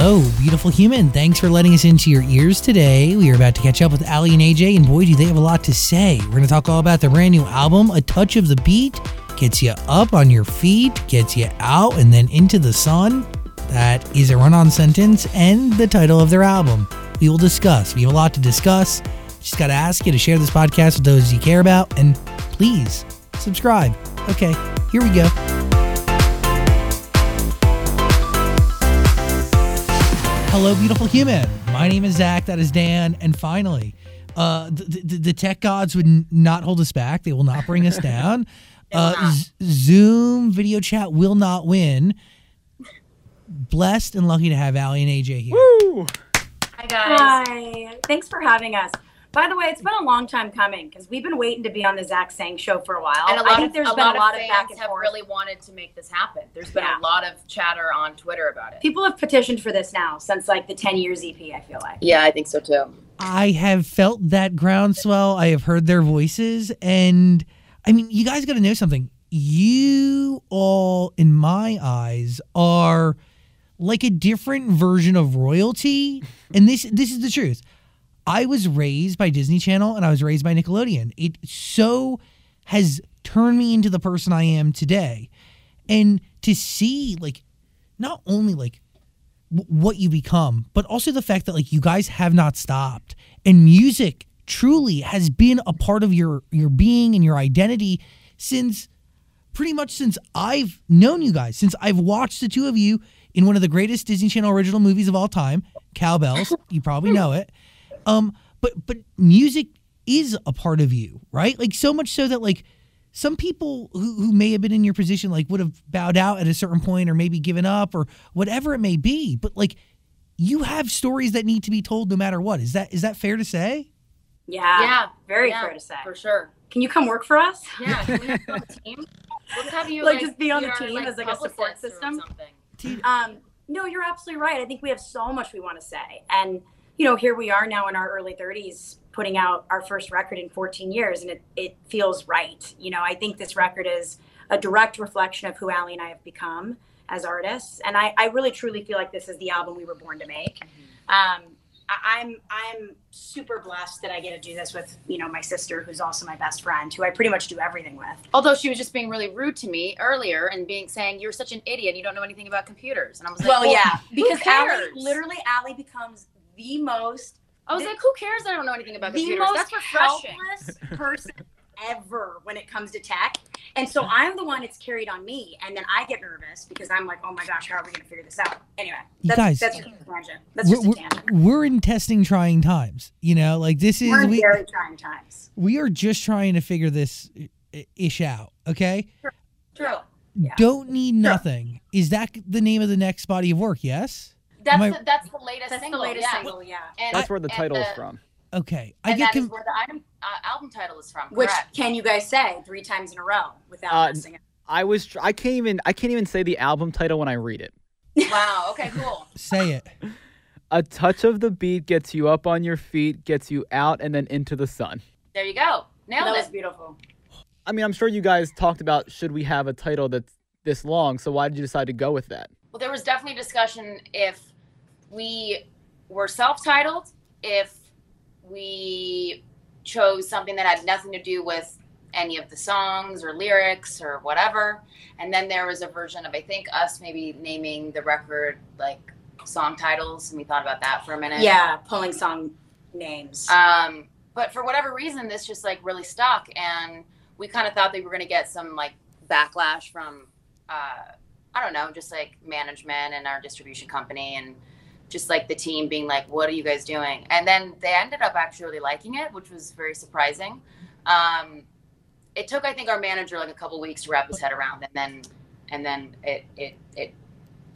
Hello, beautiful human. Thanks for letting us into your ears today. We are about to catch up with Aly and AJ, and boy, do they have a lot to say. We're going to talk all about their brand new album, A Touch of the Beat. Gets you up on your feet, gets you out, and then into the sun. That is a run on sentence and the title of their album. We will discuss. We have a lot to discuss. Just got to ask you to share this podcast with those you care about, and please subscribe. Okay, here we go. Hello, beautiful human. My name is Zach. That is Dan. And finally, uh, the, the, the tech gods would n- not hold us back. They will not bring us down. Uh, Z- Zoom video chat will not win. Blessed and lucky to have Aly and AJ here. Woo! Hi guys. Hi. Thanks for having us. By the way, it's been a long time coming because we've been waiting to be on the Zach Sang show for a while. And a I lot think of there's a been lot a lot of of fans back and have forth. really wanted to make this happen. There's been Yeah. a lot of chatter on Twitter about it. People have petitioned for this now since like the 10 years EP, I feel like. Yeah, I think so too. I have felt that groundswell. I have heard their voices. And I mean, you guys got to know something. You all, in my eyes, are like a different version of royalty. And this this is the truth. I was raised by Disney Channel and I was raised by Nickelodeon. It so has turned me into the person I am today. And to see like not only like w- what you become, but also the fact that like you guys have not stopped and music truly has been a part of your your being and your identity since pretty much since I've known you guys, since I've watched the two of you in one of the greatest Disney Channel original movies of all time, Cow Belles. you probably know it. Um, but but music is a part of you, right? Like so much so that like some people who, who may have been in your position like would have bowed out at a certain point or maybe given up or whatever it may be. But like you have stories that need to be told no matter what. Is that is that fair to say? Yeah. yeah, Very yeah, fair to say. for sure. Can you come work for us? Yeah, can we have you on the team? Let's have you Like, just be on the our, team as, like, a support system? something. Um, no, you're absolutely right. I think we have so much we want to say. And, you know, here we are now in our early 30s putting out our first record in 14 years, and it, it feels right. You know, I think this record is a direct reflection of who Aly and I have become as artists. And I, I really truly feel like this is the album we were born to make. Um, I, I'm I'm super blessed that I get to do this with you know my sister, who's also my best friend, who I pretty much do everything with. Although she was just being really rude to me earlier and being saying you're such an idiot, you don't know anything about computers, and I was like, Well, yeah, because Aly, literally, Aly becomes the most I was the- like, who cares? I don't know anything about the computers. most That's refreshing. helpless person ever when it comes to tech. And so I'm the one it's carried on me, and then I get nervous because I'm like, oh my gosh, how are we going to figure this out? Anyway, You that's, guys- that's just a tangent. That's we're, a tangent. we're in testing trying times. You know, like this is We're in we very trying times. we are just trying to figure this ish out. Okay, True. Yeah. don't need nothing. Is that the name of the next body of work? Yes. That's I- the, that's the latest That's single. the latest yeah. single, yeah. And, That's where the and title is from. Okay, I And get that is com- where the item, uh, album title is from. Which correct. can you guys say three times in a row without Uh, messing it? I was tr- I can't even I can't even say the album title when I read it. Wow. Okay. Cool. say it. A touch of the beat gets you up on your feet, gets you out and then into the sun. There you go. That Nailed was it. beautiful. I mean, I'm sure you guys talked about should we have a title that's this long, so why did you decide to go with that? Well, there was definitely discussion if we were self-titled, if we chose something that had nothing to do with any of the songs or lyrics or whatever. And then there was a version of I think us maybe naming the record like song titles, and we thought about that for a minute. Yeah, pulling song names. Um, but for whatever reason, this just like really stuck, and we kind of thought that we were going to get some like backlash from, uh, I don't know, just like management and our distribution company, and just like the team being like, "What are you guys doing?" And then they ended up actually liking it, which was very surprising. Um, it took, I think, our manager like a couple weeks to wrap his head around, and then, and then it it it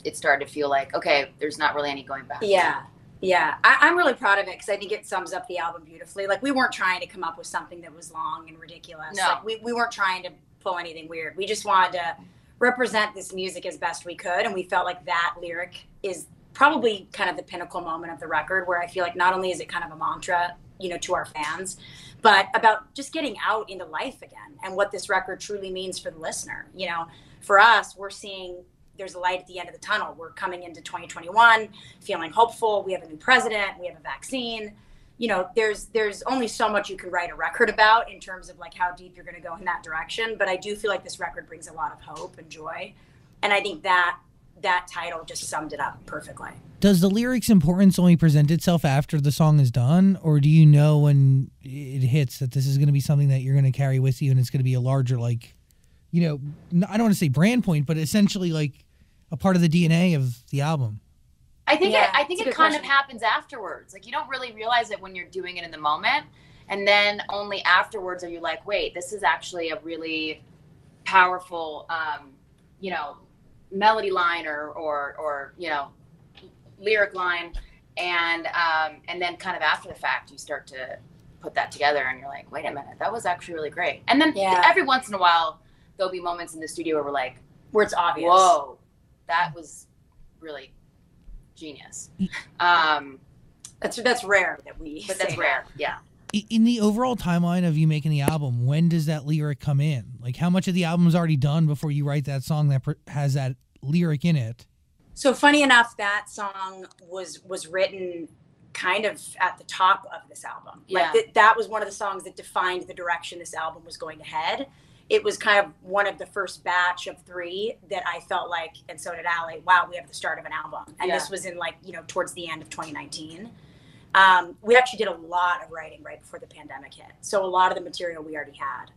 it started to feel like, okay, there's not really any going back. Yeah. Yeah. I, I'm really proud of it because I think it sums up the album beautifully. Like, we weren't trying to come up with something that was long and ridiculous. No. Like, we, we weren't trying to pull anything weird. We just wanted to represent this music as best we could. And we felt like that lyric is probably kind of the pinnacle moment of the record where I feel like not only is it kind of a mantra, you know, to our fans, but about just getting out into life again and what this record truly means for the listener. You know, for us, we're seeing there's a light at the end of the tunnel. We're coming into 2021 feeling hopeful. We have a new president, we have a vaccine. You know, there's there's only so much you can write a record about in terms of like how deep you're going to go in that direction, but I do feel like this record brings a lot of hope and joy. And I think that that title just summed it up perfectly. Does the lyrics importance only present itself after the song is done, or do you know when it hits that this is going to be something that you're going to carry with you and it's going to be a larger, like, you know, I don't want to say brand point, but essentially like a part of the DNA of the album? I think Yeah, it, I think it kind question. of happens afterwards. Like you don't really realize it when you're doing it in the moment, and then only afterwards are you like, wait, this is actually a really powerful, um, you know, melody line or or or you know, lyric line, and um, and then kind of after the fact you start to put that together, and you're like, wait a minute, that was actually really great. And then Yeah. every once in a while there'll be moments in the studio where we're like, Where it's obvious. whoa, that was really genius. Um, That's that's rare that we but that's say rare. Yeah. I- In the overall timeline of you making the album, when does that lyric come in? Like, how much of the album is already done before you write that song that has that lyric in it? So funny enough, that song was was written kind of at the top of this album. Yeah. Like th- that was one of the songs that defined the direction this album was going to head. It was kind of one of the first batch of three that I felt like, and so did Aly. Wow, we have the start of an album, and Yeah. this was in like you know towards the end of 2019. Um, we actually did a lot of writing right before the pandemic hit, so a lot of the material we already had.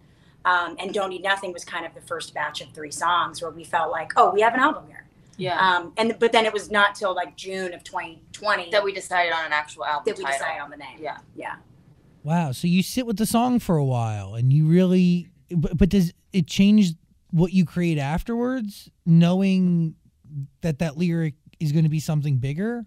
Um, and "Don't Need Nothing" was kind of the first batch of three songs where we felt like, oh, we have an album here. Yeah. Um, and but then it was not till like June of 2020 that we decided on an actual album that we title. decided on the name. Yeah. Yeah. Wow. So you sit with the song for a while and you really, but, but does it change what you create afterwards, knowing that that lyric is going to be something bigger?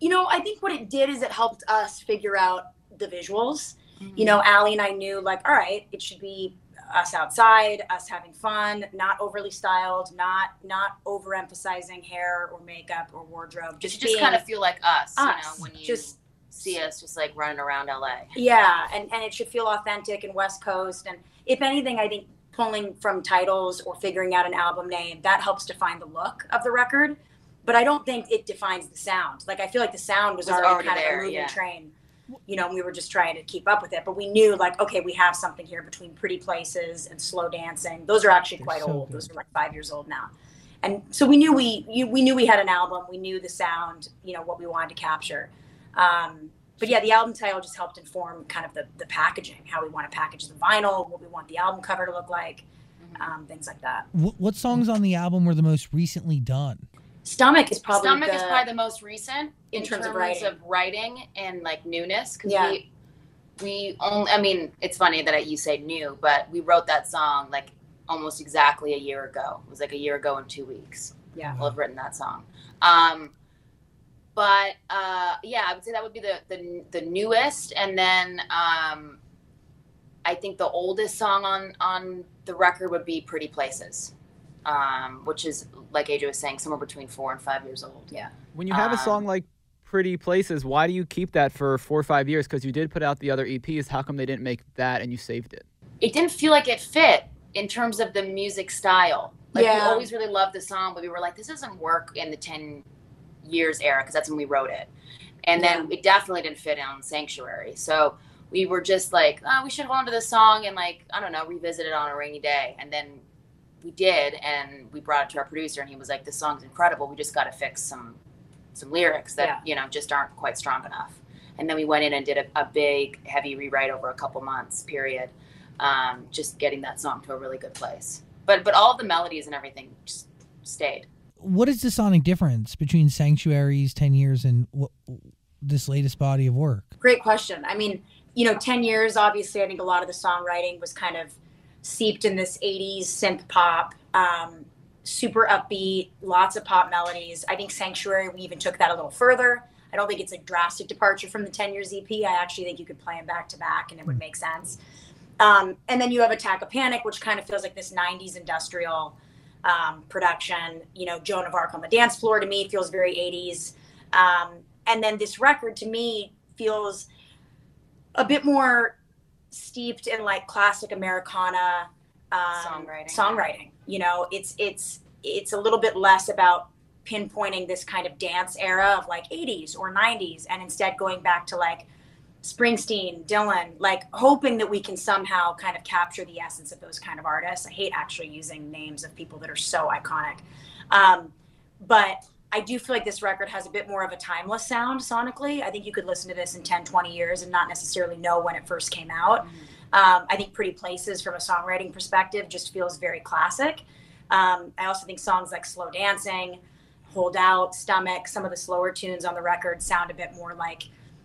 You know, I think what it did is it helped us figure out the visuals. Mm-hmm. You know, Aly and I knew like, all right, it should be us outside, us having fun, not overly styled, not not overemphasizing hair or makeup or wardrobe. just Just just kind of feel like us, you know, when you Just- see us just like running around LA. Yeah, and, and it should feel authentic and West Coast. And if anything, I think pulling from titles or figuring out an album name, that helps define the look of the record. But I don't think it defines the sound. Like I feel like the sound was, Was already, already kind there, of a moving yeah. train. You know, and we were just trying to keep up with it. But we knew like, okay, we have something here between Pretty Places and Slow Dancing. Those are actually They're quite so old. Those are like five years old now. And so we knew we you, we knew we had an album. We knew the sound. You know what we wanted to capture. Um, but yeah, the album title just helped inform kind of the, the packaging, how we want to package the vinyl, what we want the album cover to look like, Mhm. um, things like that. What, what songs on the album were the most recently done? Stomach is probably Stomach the, is probably the most recent in terms of writing. writing and like newness because Yeah. we we only I mean it's funny that I, you say new, but we wrote that song like almost exactly a year ago. It was like a year ago in two weeks. yeah. We'll have written that song. Um, but uh, yeah, I would say that would be the the, the newest, and then um, I think the oldest song on on the record would be "Pretty Places," um, which is like AJ was saying, somewhere between four and five years old. Yeah. When you have a Um, song like Pretty Places, why do you keep that for four or five years? Because you did put out the other EPs. How come they didn't make that and you saved it? It didn't feel like it fit in terms of the music style. Like we always really loved the song, but we were like, this doesn't work in the ten years era because that's when we wrote it. And then it definitely didn't fit on Sanctuary. So we were just like, oh, we should hold on to this song and like, I don't know, revisit it on a rainy day. And then we did, and we brought it to our producer, and he was like, "This song's incredible. We just got to fix some some lyrics that Yeah. you know just aren't quite strong enough." And then we went in and did a, a big, heavy rewrite over a couple months period, um, just getting that song to a really good place. But but all of the melodies and everything just stayed. What is the sonic difference between Sanctuaries, 10 years, and what, this latest body of work? Great question. I mean, you know, 10 years, obviously, I think a lot of the songwriting was kind of seeped in this 80s synth pop, um, super upbeat, lots of pop melodies. I think Sanctuary, we even took that a little further. I don't think it's a drastic departure from the 10 years EP. I actually think you could play them back to back and it would make sense. Um, and then you have Attack of Panic, which kind of feels like this 90s industrial um, production. You know, Joan of Arc on the dance floor to me feels very 80s. Um, and then this record to me feels a bit more steeped in like classic Americana um, Songwriting. Songwriting. You know, it's it's it's a little bit less about pinpointing this kind of dance era of like 80s or 90s and instead going back to like Springsteen, Dylan, like hoping that we can somehow kind of capture the essence of those kind of artists. I hate actually using names of people that are so iconic. Um, but I do feel like this record has a bit more of a timeless sound sonically. I think you could listen to this in 10, 20 years and not necessarily know when it first came out. Mm-hmm. Um, I think Pretty Places, from a songwriting perspective, just feels very classic. Um, I also think songs like Slow Dancing, Hold Out, Stomach, some of the slower tunes on the record sound a bit more like,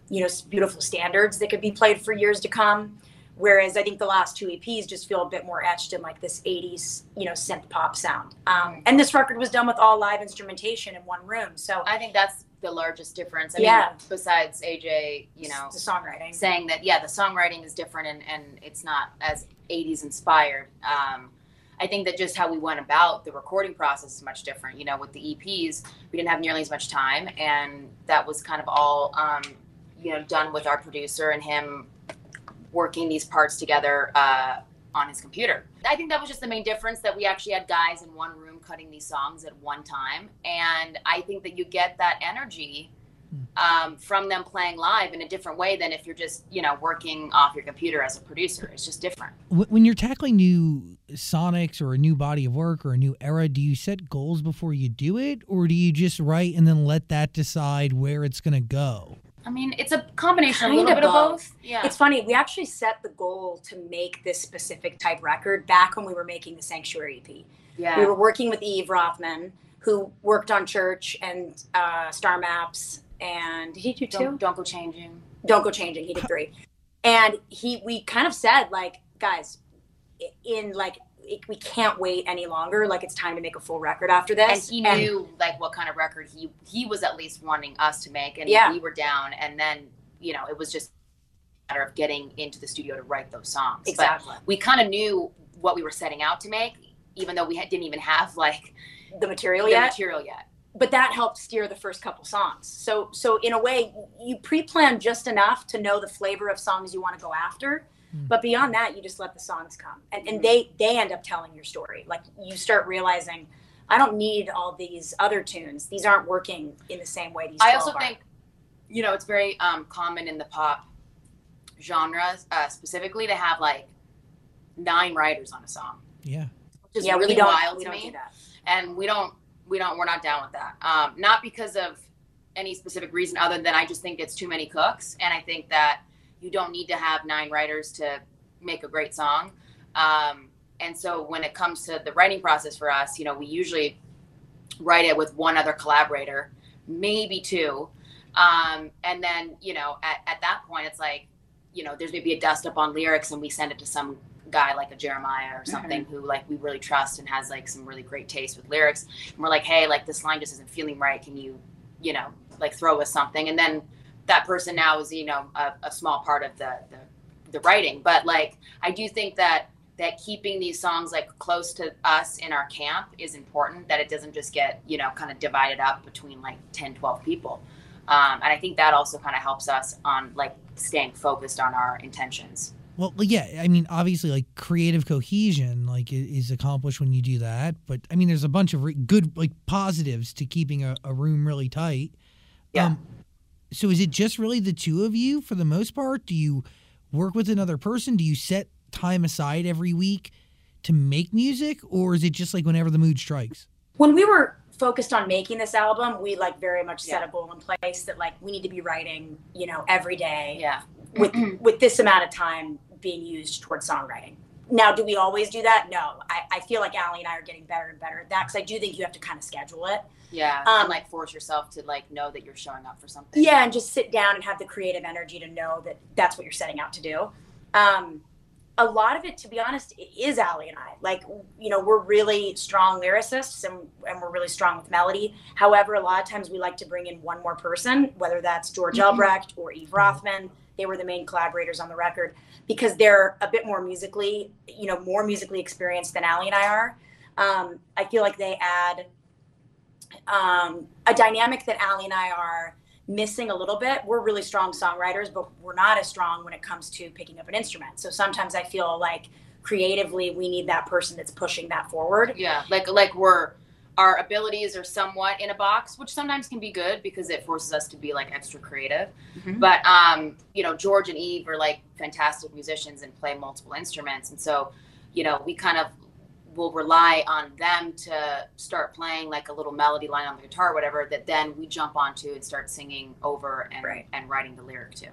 you know, beautiful standards that could be played for years to come. Whereas I think the last two EPs just feel a bit more etched in like this 80s, you know, synth pop sound. Um, and this record was done with all live instrumentation in one room. So I think that's the largest difference. I Yeah. mean, besides AJ, you know, the songwriting. saying that yeah, the songwriting is different and, and it's not as 80s inspired. Um, I think that just how we went about the recording process is much different. You know, with the EPs, we didn't have nearly as much time, and that was kind of all um, you know done with our producer and him working these parts together uh, on his computer. I think that was just the main difference that we actually had guys in one room cutting these songs at one time, and I think that you get that energy um, from them playing live in a different way than if you're just you know working off your computer as a producer. It's just different. When you're tackling new sonics or a new body of work or a new era, do you set goals before you do it, or do you just write and then let that decide where it's going to go? I mean, it's a combination, Kind a little of bit of both. both. Yeah. It's funny, we actually set the goal to make this specific type record back when we were making the Sanctuary EP. yeah. We were working with Yves Rothman, who worked on Church and uh, Star Maps, and did he do 2 don't, don't go changing. don't go changing he did three and he we kind of said like guys in like we can't wait any longer like it's time to make a full record after this. And he knew like what kind of record he he was at least wanting us to make, and Yeah. we were down. And then you know it was just a matter of getting into the studio to write those songs. But exactly we kind of knew what we were setting out to make, even though we had, didn't even have like the material the yet material yet. but that helped steer the first couple songs so so in a way you pre-plan just enough to know the flavor of songs you want to go after Mm. but beyond that you just let the songs come and, and they they end up telling your story like you start realizing i don't need all these other tunes these aren't working in the same way these I also are. think, you know, it's very um, common in the pop genre uh, specifically to have like nine writers on a song, Yeah. which is yeah really we don't wild we to don't me. do that And we don't, we don't, we're not down with that. Um, not because of any specific reason other than I just think it's too many cooks, and I think that you don't need to have nine writers to make a great song. Um, and so when it comes to the writing process for us, you know, we usually write it with one other collaborator, maybe two. Um, and then, you know, at, at that point, it's like, you know, there's maybe a dust up on lyrics and we send it to some guy like a Jeremiah or something who like we really trust and has like some really great taste with lyrics. And we're like, hey, like this line just isn't feeling right. Can you, you know, like throw us something? And then that person now is, you know, a, a small part of the, the the writing. But like I do think that that keeping these songs like close to us in our camp is important that it doesn't just get you know kind of divided up between like 10 12 people um, and i think that also kind of helps us on like staying focused on our intentions Well, yeah, I mean, obviously, like creative cohesion, like is accomplished when you do that. But I mean, there's a bunch of re- good, like positives to keeping a, a room really tight. Yeah. So is it just really the two of you for the most part? Do you work with another person? Do you set time aside every week to make music, or is it just like whenever the mood strikes? when we were focused on making this album we like very much set Yeah. a goal in place that like we need to be writing you know every day yeah with with this amount of time being used towards songwriting now do we always do that? No. I, I feel like aly and i are getting better and better at that because i do think you have to kind of schedule it. Yeah Um, and like force yourself to like know that you're showing up for something. Yeah and just sit down and have the creative energy to know that that's what you're setting out to do. Um, a lot of it to be honest is aly and i. Like you know we're really strong lyricists and, and we're really strong with melody. However a lot of times we like to bring in one more person whether that's george Mhm. albrecht or yves rothman. They were the main collaborators on the record because they're a bit more musically you know more musically experienced than aly and i are. Um, i feel like they add um, a dynamic that aly and i are missing a little bit. We're really strong songwriters, but we're not as strong when it comes to picking up an instrument. So sometimes I feel like creatively we need that person that's pushing that forward. yeah like like we're our abilities are somewhat in a box, which sometimes can be good because it forces us to be like extra creative. Mhm. But um, you know, George and Yves are like fantastic musicians and play multiple instruments, and so you know, we kind of will rely on them to start playing like a little melody line on the guitar or whatever that then we jump onto and start singing over and Right. and writing the lyric to.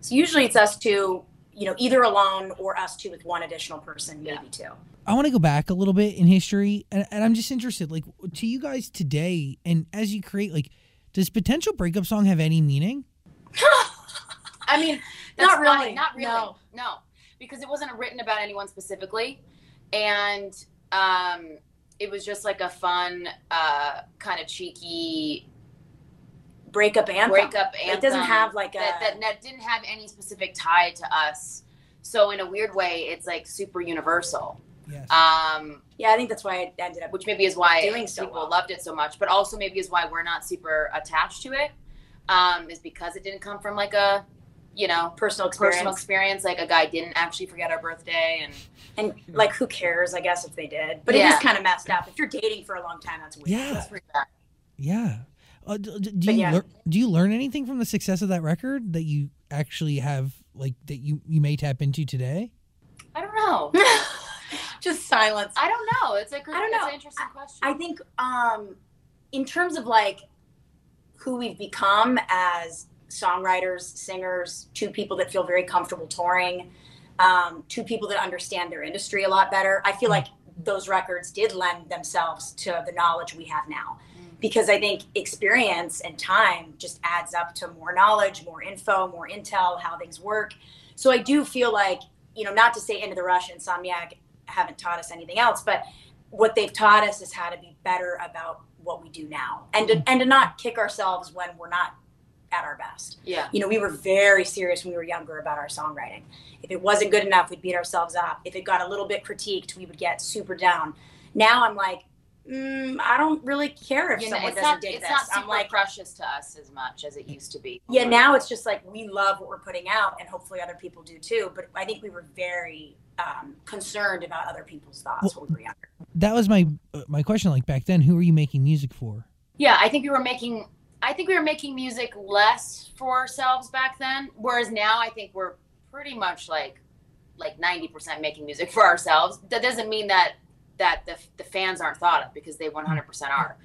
So usually it's us two, you know, either alone or us two with one additional person, maybe two. I want to go back a little bit in history, and, and I'm just interested, like, to you guys today, and as you create, like, does potential breakup song have any meaning? I mean, Not that's funny. really, Not really. no. No. because it wasn't written about anyone specifically, and um, it was just like a fun, uh, kind of cheeky Breakup anthem. breakup anthem. It doesn't have like a that, that, that didn't have any specific tie to us. So in a weird way, it's like super universal. Yes. Um, Yeah, I think that's why it ended up which maybe is why Doing so people well. loved it so much, but also maybe is why we're not super attached to it. Um, is because it didn't come from like a, you know, personal experience. personal experience. Like a guy didn't actually forget our birthday, and And like who cares, I guess, if they did. But it Yeah. is kind of messed up. If you're dating for a long time, that's weird. Yeah. that's bad. Yeah. Uh, d- d- do you yeah. lear- do you learn anything from the success of that record that you actually have like that you you may tap into today? I don't know. Just silence. I don't know. It's like a, I don't it's know. an interesting question. I think um, in terms of like who we've become as songwriters, singers, two people that feel very comfortable touring, um, two people that understand their industry a lot better. I feel mm. like those records did lend themselves to the knowledge we have now. Mm. Because I think experience and time just adds up to more knowledge, more info, more intel, how things work. So I do feel like, you know, not to say Into the Rush and Insomniatic haven't taught us anything else, but what they've taught us is how to be better about what we do now and to, mm. and to not kick ourselves when we're not at our best. yeah. You know, we were very serious when we were younger about our songwriting. If it wasn't good enough, we'd beat ourselves up. If it got a little bit critiqued, we would get super down. Now I'm like, mm, I don't really care if You know, someone it's doesn't not dig it's this. not super I'm like, precious to us as much as it used to be. yeah, now it's just like we love what we're putting out, and hopefully other people do too. But I think we were very um, concerned about other people's thoughts when we were younger. That was my uh, my question. Like back then, who were you making music for? Yeah, I think we were making I think we were making music less for ourselves back then, whereas now I think we're pretty much like like 90% making music for ourselves. That doesn't mean that that the, the fans aren't thought of because they 100% are.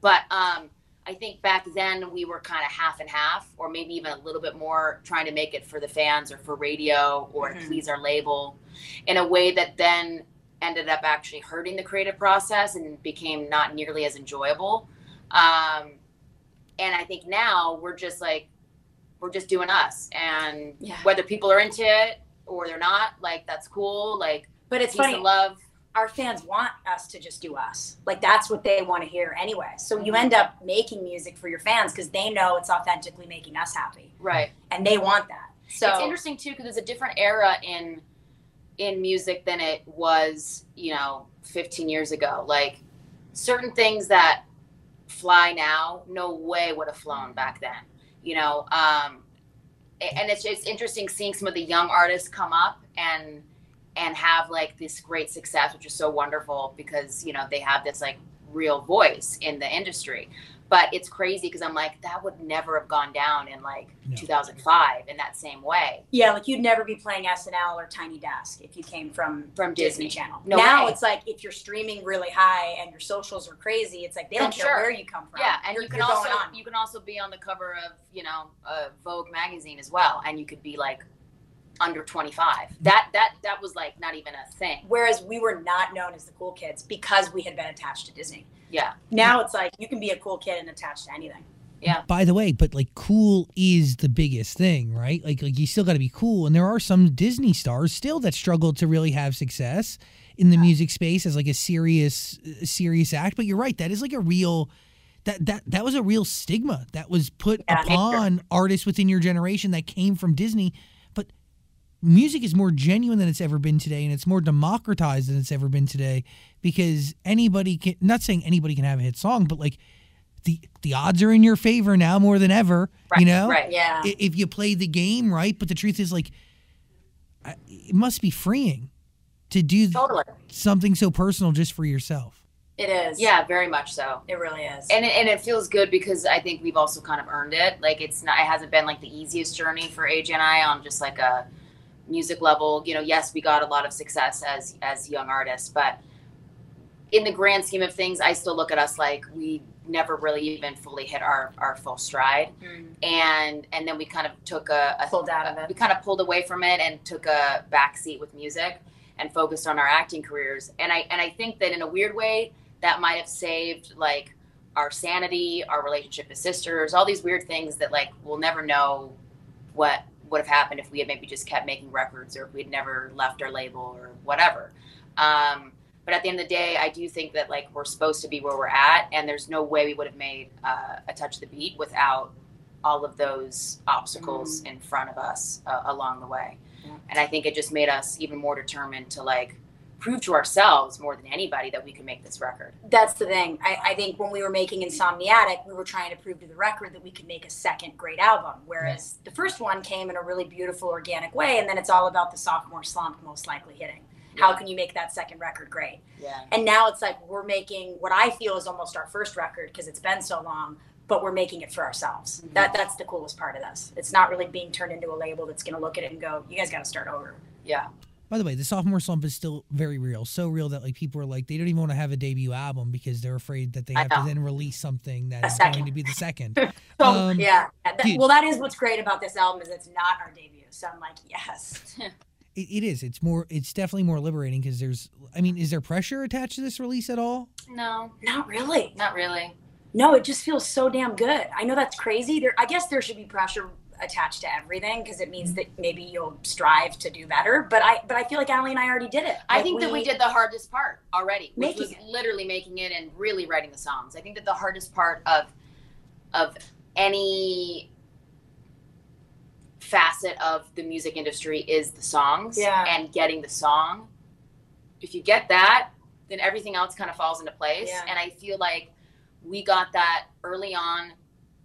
But um I think back then we were kind of half and half, or maybe even a little bit more trying to make it for the fans or for radio or Mhm. please our label in a way that then ended up actually hurting the creative process and became not nearly as enjoyable. Um, and I think now we're just like, we're just doing us. And Yeah. whether people are into it or they're not, like, that's cool. Like, But it's funny. love. our fans want us to just do us. Like that's what they want to hear anyway. So you Mhm. end up making music for your fans because they know it's authentically making us happy, Right. and they want that. So it's interesting too because it's a different era in in music than it was you know 15 years ago like certain things that fly now no way would have flown back then you know um and it's it's interesting seeing some of the young artists come up and and have like this great success which is so wonderful because you know they have this like real voice in the industry but it's crazy because i'm like that would never have gone down in like No. 2005 in that same way yeah, like you'd never be playing SNL or Tiny Desk if you came from From Disney, Disney. Channel. No now way. it's like if you're streaming really high and your socials are crazy, it's like they don't And care sure. where you come from. yeah and You're- you can also on. you can also be on the cover of you know uh, vogue magazine as well and you could be like under 25 that that that was like not even a thing Whereas we were not known as the cool kids because we had been attached to Disney. Yeah Now it's like you can be a cool kid and attached to anything. Yeah. By the way, but like cool is the biggest thing, right? Like like you still got to be cool, and there are some Disney stars still that struggle to really have success in the music space as like a serious serious act. But you're right, that is like a real that that that was a real stigma that was put Yeah, nature. upon artists within your generation that came from Disney. But music is more genuine than it's ever been today, and it's more democratized than it's ever been today because anybody can. Not saying anybody can have a hit song, but like the the odds are in your favor now more than ever. right you know, right Yeah. If you play the game right. But the truth is, like, it must be freeing to do totally something so personal just for yourself. It is. Yeah, very much so. It really is. And it, and it feels good because I think we've also kind of earned it. Like it's not, it hasn't been like the easiest journey for AJ and I on just like a music level. You know, yes, we got a lot of success as as young artists, but in the grand scheme of things, I still look at us like we never really even fully hit our our full stride. Mm. And and then we kind of took a, a Pulled out of it. we kind of pulled away from it and took a back seat with music and focused on our acting careers. And I and I think that in a weird way that might have saved like our sanity, our relationship as sisters, all these weird things that like we'll never know what would have happened if we had maybe just kept making records or if we'd never left our label or whatever. Um, but at the end of the day, I do think that like we're supposed to be where we're at, and there's no way we would have made uh, a touch of the beat without all of those obstacles in front of us uh, along the way. Yeah. And I think it just made us even more determined to like prove to ourselves more than anybody that we can make this record. That's the thing. I, I think when we were making Insomniatic, we were trying to prove to the record that we could make a second great album. Whereas the first one came in a really beautiful, organic way, and then it's all about the sophomore slump most likely hitting. How can you make that second record great? Yeah. And now it's like we're making what I feel is almost our first record because it's been so long, but we're making it for ourselves. Mhm. That that's the coolest part of this. It's not really being turned into a label that's going to look at it and go, "You guys got to start over." Yeah. By the way, the sophomore slump is still very real. So real that like people are like they don't even want to have a debut album because they're afraid that they I have to then release something that A is second. going to be the second. So Um, yeah, that, well, that is what's great about this album is it's not our debut. So I'm like, yes. It, it is. It's more. It's definitely more liberating because there's. I mean, is there pressure attached to this release at all? No, Not really. not really. No, it just feels so damn good. I know that's crazy. There, I guess there should be pressure attached to everything because it means mm-hmm. that maybe you'll strive to do better. But I, but I feel like Aly and I already did it. I Like, think that we did the hardest part already, which Making was it. literally making it and really writing the songs. I think that the hardest part of of any facet of the music industry is the songs Yeah. and getting the song. If you get that, then everything else kind of falls into place. Yeah. And I feel like we got that early on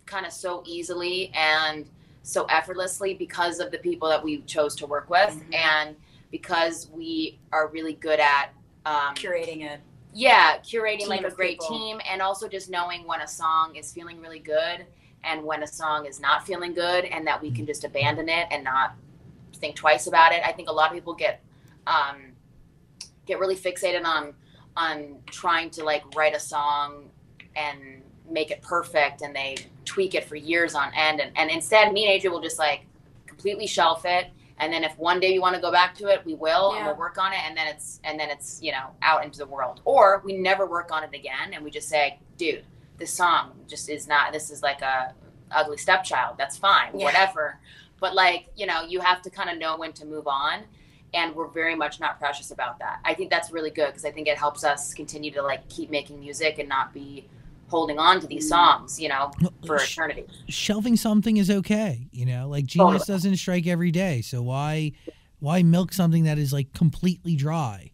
kind of so easily and so effortlessly because of the people that we chose to work with Mhm. and because we are really good at um, curating it. yeah curating like a great people. team and also just knowing when a song is feeling really good and when a song is not feeling good and that we can just abandon it and not think twice about it i think a lot of people get um, get really fixated on on trying to like write a song and make it perfect and they tweak it for years on end. And, and instead me and adrian will just like completely shelf it. And then if one day you want to go back to it we will and we'll work on it. And then it's and then it's you know out into the world. Or we never work on it again and we just say dude this song just is not this is like a ugly stepchild. That's fine. Yeah. whatever. But like you know you have to kind of know when to move on. And we're very much not precious about that. I think that's really good because i think it helps us continue to like keep making music and not be holding on to these songs you know for eternity shelving something is okay. You know, like genius Totally. doesn't strike every day. So why, why milk something that is like completely dry?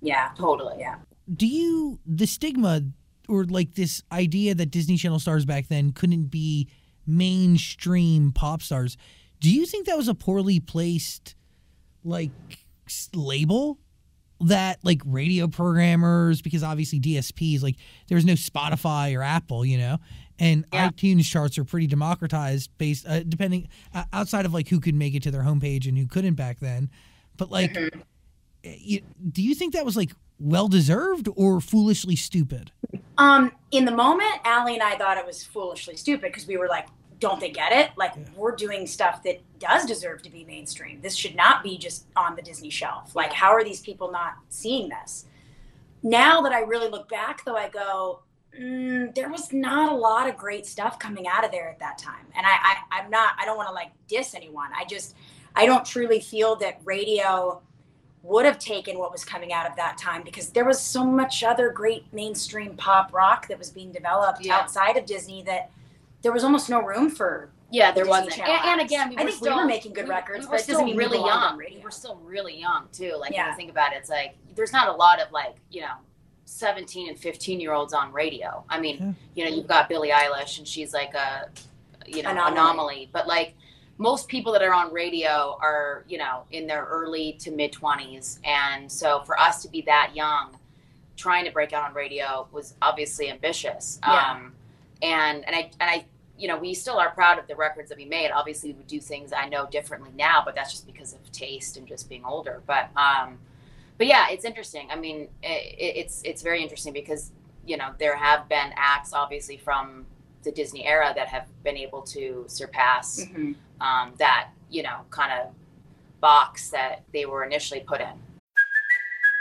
Yeah. totally Yeah. do you the stigma or like this idea that Disney Channel stars back then couldn't be mainstream pop stars? Do you think that was a poorly placed like label that like radio programmers because obviously DSPs like there's no Spotify or Apple, you know, and Yeah. iTunes charts are pretty democratized based uh, depending uh, outside of like who could make it to their homepage and who couldn't back then. But like Mm-hmm. you, do you think that was like well deserved or foolishly stupid? Um, in the moment, Aly and I thought it was foolishly stupid because we were like, don't they get it? Like, Yeah. we're doing stuff that does deserve to be mainstream. This should not be just on the Disney shelf. Like, how are these people not seeing this? Now that I really look back, though, I go, mm, there was not a lot of great stuff coming out of there at that time. And I, I I'm not, I don't want to like diss anyone. I just, I don't truly feel that radio would have taken what was coming out of that time because there was so much other great mainstream pop rock that was being developed Yeah. outside of Disney that there was almost no room for. Yeah, there Disney wasn't. And, and again, we I were think we were making good we- records, we but were it doesn't still mean really belonged young. radio. We were still really young too. Like when you think about it, it's like there's not a lot of like you know, 17 and 15 year olds on radio. I mean, Yeah. you know, you've got Billie Eilish, and she's like a you know Anomaly. anomaly. But like most people that are on radio are you know in their early to mid 20s, and so for us to be that young trying to break out on radio was obviously ambitious. Yeah. Um, and and I and I you know we still are proud of the records that we made. Obviously, we do things I know differently now, but that's just because of taste and just being older. But um, but yeah, it's interesting. I mean, it, it's it's very interesting because you know there have been acts obviously from the Disney era that have been able to surpass Mhm. um, that you know kind of box that they were initially put in.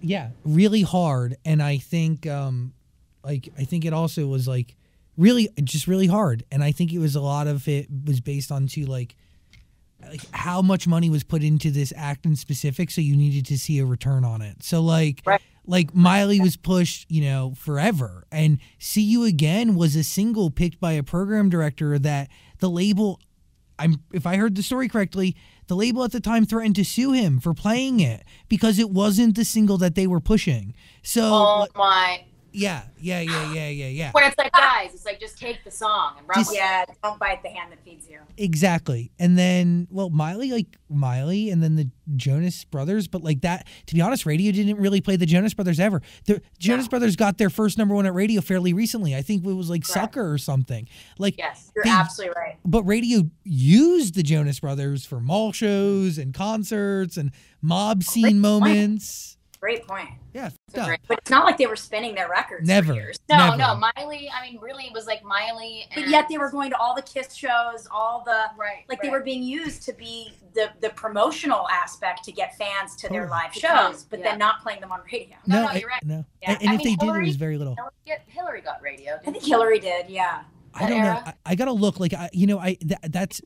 Yeah really hard and i think um like i think it also was like really just really hard and i think it was a lot of it was based on to like like how much money was put into this act in specific so you needed to see a return on it so like Right. like miley was pushed you know forever and see you again was a single picked by a program director that the label I'm if I heard the story correctly, the label at the time threatened to sue him for playing it because it wasn't the single that they were pushing. So Oh my! Yeah, yeah, yeah, yeah, yeah, yeah. Where it's like, guys, it's like just take the song and run Just- with it. Yeah, don't bite the hand that feeds you. Exactly. And then well, Miley like Miley and then the Jonas Brothers, but like that to be honest, radio didn't really play the Jonas Brothers ever. The Jonas Brothers got their first number 1 at radio fairly recently. I think it was like Correct. Sucker or something. Like Yes. You're They- absolutely right. but radio used the Jonas Brothers for mall shows and concerts and mob scene point. moments. Great point. Yeah, It's fucked a up. great- But it's not like they were spinning their records. Never. For years. No, Never. no, Miley. I mean, really, it was like Miley. And, But yet they were going to all the Kiss shows, all the right. like they were being used to be the the promotional aspect to get fans to their live shows, but yeah. then not playing them on radio. No, no, I- you're right. No, Yeah. and, and if mean, they did, it was very little. Hilary, Hilary got radio. I didn't think? Hilary did, yeah. I don't know. I, I gotta look. Like I, you know, I that, that's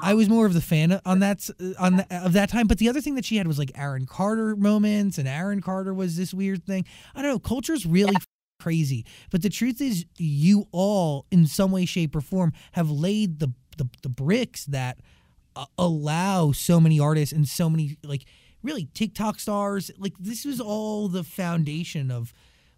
I was more of the fan on that on the, of that time. But the other thing that she had was like Aaron Carter moments, and Aaron Carter was this weird thing. I don't know. Culture's really f- crazy, but the truth is, you all, in some way, shape, or form, have laid the the, the bricks that uh, allow so many artists and so many like really TikTok stars. Like this was all the foundation of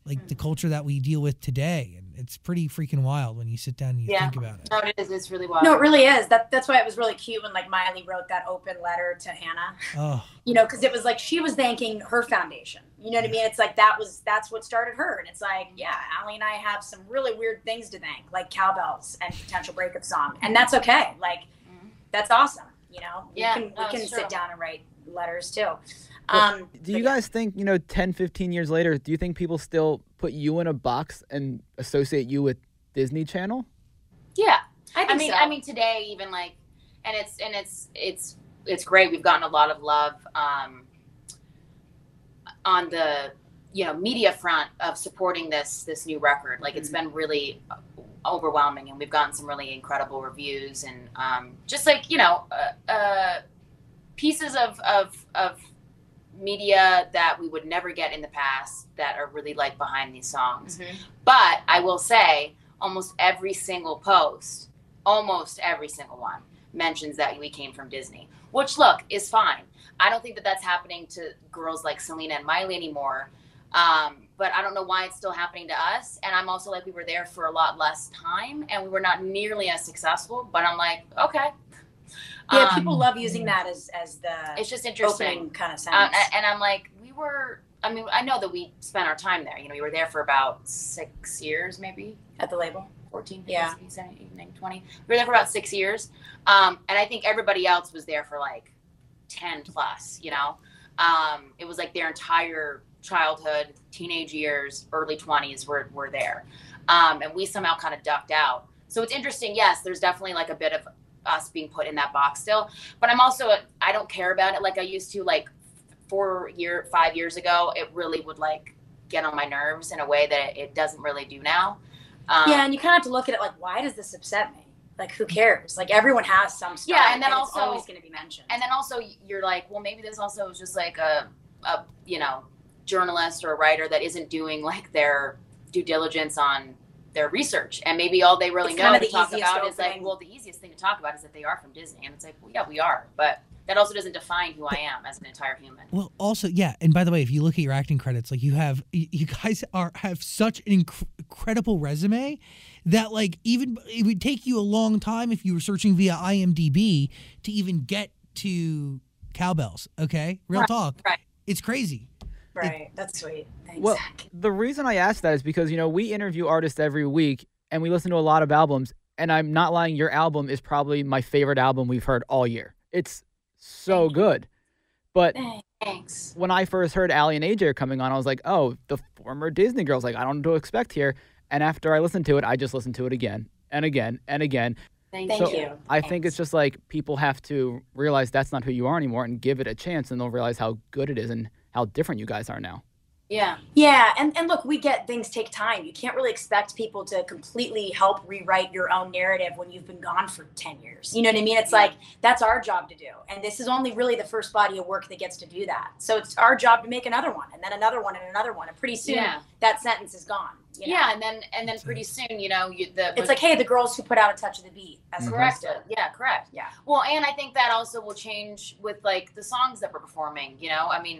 like the culture that we deal with today, and it's pretty freaking wild when you sit down and you Yeah. think about it. No, it is. It's really wild. No, it really is. That that's why it was really cute when like Miley wrote that open letter to Hannah. Oh. You know, because it was like she was thanking her foundation. You know what I mean? It's like that was that's what started her. And it's like, yeah, Aly and I have some really weird things to thank, like Cow Belles and potential breakup song. And that's okay. Like Mhm. that's awesome. You know? Yeah, we can no, we can sit down and write letters too. Well, Um Do you but guys think, you know, 10, 15 years later, do you think people still put you in a box and associate you with Disney Channel? Yeah. I, think I mean, so. I mean, today even like, and it's and it's it's it's great. We've gotten a lot of love um, on the you know media front of supporting this this new record. Like, it's been really overwhelming, and we've gotten some really incredible reviews, and um, just like you know, uh, uh, pieces of of of media that we would never get in the past that are really like behind these songs. Mhm. But I will say, almost every single post, almost every single one, mentions that we came from Disney, which look is fine. I don't think that that's happening to girls like Selena and Miley anymore. Um, but I don't know why it's still happening to us. And I'm also like, we were there for a lot less time and we were not nearly as successful. But I'm like, okay. Yeah, Um, people love using that as as the It's just interesting. opening kind of Um, sentence. a- and I'm like, we were. I mean, I know that we spent our time there. You know, we were there for about six years, maybe at the label. 14, 15, Yeah. 16, 17, 18, 20. We were there for about six years. Um, and I think everybody else was there for like 10 plus, you know? Um, it was like their entire childhood, teenage years, early 20s were, were there. Um, and we somehow kind of ducked out. So it's interesting. Yes, there's definitely like a bit of us being put in that box still. But I'm also, I don't care about it like I used to, like four year, five years ago. It really would like get on my nerves in a way that it doesn't really do now. Um, yeah, and you kind of have to look at it like, why does this upset me? Like, who cares? Like, everyone has some stuff. Yeah, and then it's also- always going to be mentioned. and then also you're like well maybe this also is just like a, a you know journalist or a writer that isn't doing like their due diligence on their research and maybe all they really It's know kinda to the talk easiest about is like well the easiest thing to talk about is that they are from disney and it's like well yeah we are but that also doesn't define who i am as an entire human Well, also, yeah, and by the way, if you look at your acting credits, like you have, you guys are have such an inc- incredible resume that, like, even it would take you a long time if you were searching via IMDb to even get to Cow Belles. Okay, real Right, talk. right. It's crazy. Right. That's sweet. Thanks. Well, the reason I asked that is because you know we interview artists every week and we listen to a lot of albums. And I'm not lying, your album is probably my favorite album we've heard all year. It's so good. But thanks when I first heard Aly and AJ are coming on, I was like, oh, the former Disney girls. Like, I don't know what to expect here. And after I listened to it, I just listened to it again and again and again. thank, Thank you you. I think it's just like people have to realize that's not who you are anymore and give it a chance, and they'll realize how good it is and how different you guys are now. yeah Yeah, and, and look, we get things take time. You can't really expect people to completely help rewrite your own narrative when you've been gone for 10 years. You know what I mean? It's Yeah. like that's our job to do. And this is only really the first body of work that gets to do that. So it's our job to make another one and then another one and another one. And pretty soon Yeah. that sentence is gone. you know? yeah and then and then pretty soon you know you the It's like, hey, the girls who put out a touch of the beat. That's correct mm-hmm. correct. yeah correct Yeah. Well, and I think that also will change with like the songs that we're performing. You know, I mean,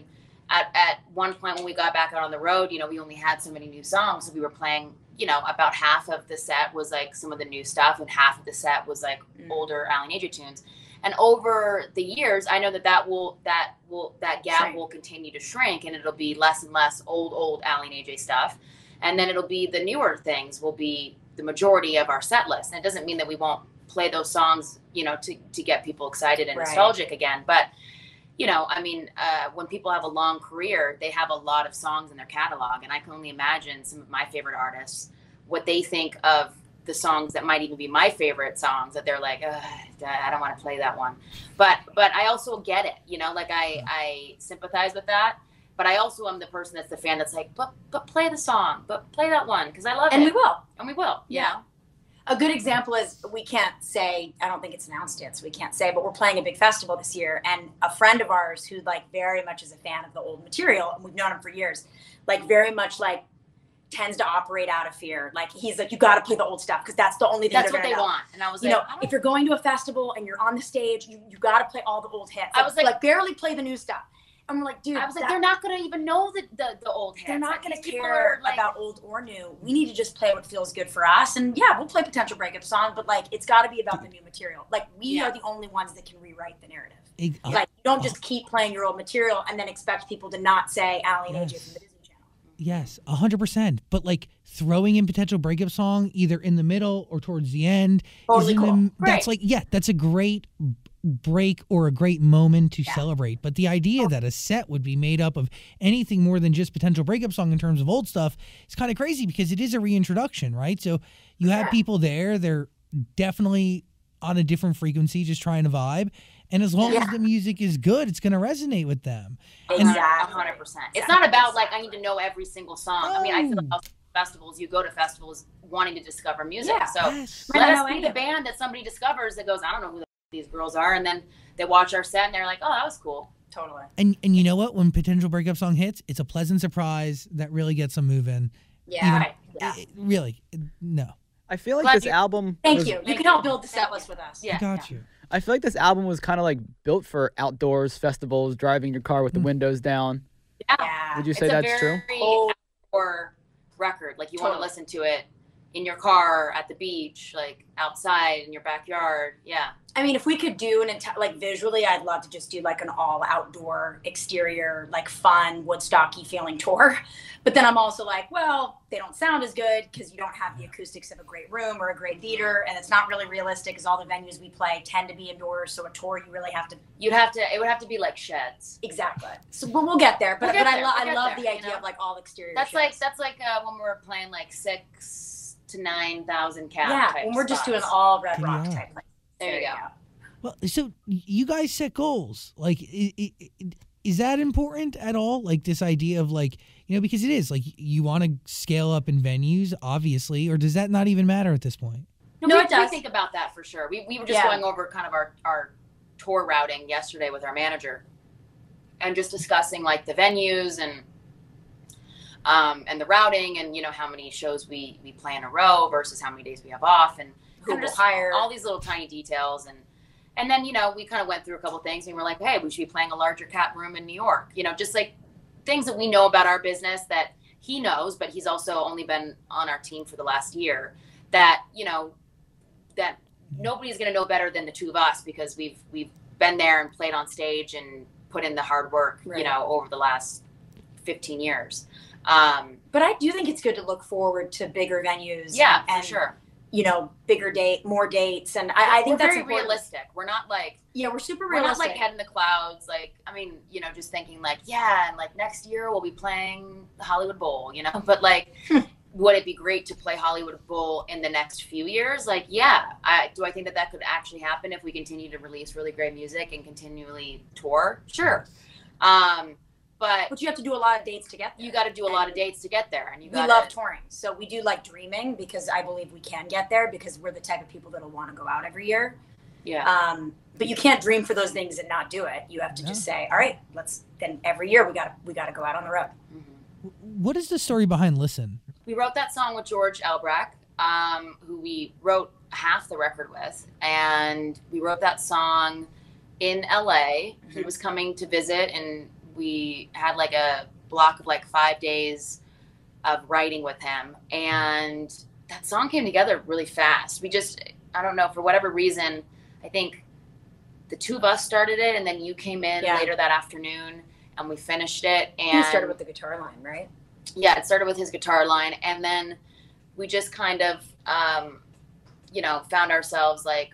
at at one point when we got back out on the road, you know, we only had so many new songs, so we were playing. You know, about half of the set was like some of the new stuff, and half of the set was like Mm. older Aly and AJ tunes. And over the years, I know that that will that will that gap Shrink. will continue to shrink, and it'll be less and less old old Aly and AJ stuff, and then it'll be the newer things will be the majority of our set list. And it doesn't mean that we won't play those songs, you know, to to get people excited and Right. nostalgic again, but you know, I mean, uh, when people have a long career, they have a lot of songs in their catalog, and I can only imagine some of my favorite artists what they think of the songs that might even be my favorite songs that they're like, I don't want to play that one, but but I also get it, you know, like I I sympathize with that, but I also am the person that's the fan that's like, but but play the song, but play that one because I love And it, and we will. and we will, you Yeah. know? A good example is we can't say i don't think it's announced yet so we can't say but we're playing a big festival this year and a friend of ours who like very much is a fan of the old material and we've known him for years like very much like tends to operate out of fear. Like he's like you got to play the old stuff because that's the only thing That's what they know. want, and I was you like, know if you're going to a festival and you're on the stage you, you got to play all the old hits. I was like- barely play the new stuff and we're like dude I was like, they're not gonna even know the the, the old hits. they're not Like, going to care like- about old or new. We need to just play what feels good for us. And yeah, we'll play potential breakup song, but like it's got to be about the new material. Like we Yeah. are the only ones that can rewrite the narrative. It- uh, Like you don't uh. just keep playing your old material and then expect people to not say Aly and AJ Yes. from the Disney Channel. Yes, a hundred percent. But like throwing in potential breakup song either in the middle or towards the end, Totally is in the- cool. that's Right. like yeah, that's a great break or a great moment to Yeah. celebrate. But the idea that a set would be made up of anything more than just potential breakup song in terms of old stuff is kind of crazy because it is a reintroduction, right? So you have Yeah. people there, they're definitely on a different frequency, just trying to vibe. And as long as the music is good, it's going to resonate with them. Exactly. A hundred percent. It's not about like I need to know every single song. I mean, I feel like festivals, you go to festivals wanting to discover music. Yeah. So Yes. let us be the band that somebody discovers that goes, I don't know who the these girls are, and then they watch our set and they're like, oh, that was cool. Totally. And and you know what? When potential breakup song hits, it's a pleasant surprise that really gets them moving. Yeah. Even- Right. Yeah. It- it- really, no. I feel like Glad this you- album. Thank was- you. You can you. help build the set list with us. Yeah. I got you. I feel like this album was kind of like built for outdoors festivals, driving your car with the Mm. windows down. Yeah. Yeah. Would you It's say a that's very true? Oh. outdoor record. Like you want to listen to it in your car, at the beach, like outside in your backyard. Yeah. I mean, if we could do an entire, like visually, I'd love to just do like an all outdoor, exterior, like fun, Woodstocky feeling tour. But then I'm also like, well, they don't sound as good because you don't have the acoustics of a great room or a great theater. And it's not really realistic because all the venues we play tend to be indoors. So a tour, you really have to. You'd have to. It would have to be like sheds. Exactly. So, but we'll get there. But, We'll get but I, there, lo- we'll I love there, the you idea know? of like all exterior. That's shows. like that's like uh, when we were playing like six to nine thousand cat. yeah, type when we're just doing all Red Rock Yeah. type. Like, There you go. Well, so you guys set goals. Like, i- i- i- is that important at all? Like this idea of like, you know, because it is like you want to scale up in venues, obviously, or does that not even matter at this point? No, No, we, it does. we think about that for sure. We, we were just Yeah. going over kind of our, our tour routing yesterday with our manager and just discussing like the venues and um, and the routing, and you know how many shows we we play in a row versus how many days we have off, and Who will hire? all these little tiny details and and then you know we kind of went through a couple things and we were like hey we should be playing a larger cap room in new york you know just like things that we know about our business that he knows but he's also only been on our team for the last year that you know that nobody's going to know better than the two of us because we've we've been there and played on stage and put in the hard work Right. you know over the last 15 years um But I do think it's good to look forward to bigger venues. yeah and, for sure You know, bigger date, more dates, and I, I think we're that's very important. realistic we're not like Yeah, we're super we're not realistic. like head in the clouds like i mean you know just thinking like yeah and like next year we'll be playing the hollywood bowl you know but like would it be great to play hollywood bowl in the next few years like yeah i do i think that that could actually happen if we continue to release really great music and continually tour sure um but but you have to do a lot of dates to get there. you got to do a lot of dates to get there and you we got love touring, so we do like dreaming because I believe we can get there because we're the type of people that'll want to go out every year. yeah Um, but you can't dream for those things and not do it. You have to just say, "All right, let's." Then every year we got to we got to go out on the road. Mhm. What is the story behind Listen? we wrote that song with George Elbrecht, um, who we wrote half the record with, and we wrote that song in LA. He was coming to visit, and we had like a block of like five days of writing with him, and that song came together really fast. We just, I don't know, for whatever reason, I think the two of us started it, and then you came in Yeah. later that afternoon, and we finished it. And You started with the guitar line, right? yeah, it started with his guitar line, and then we just kind of, um, you know, found ourselves like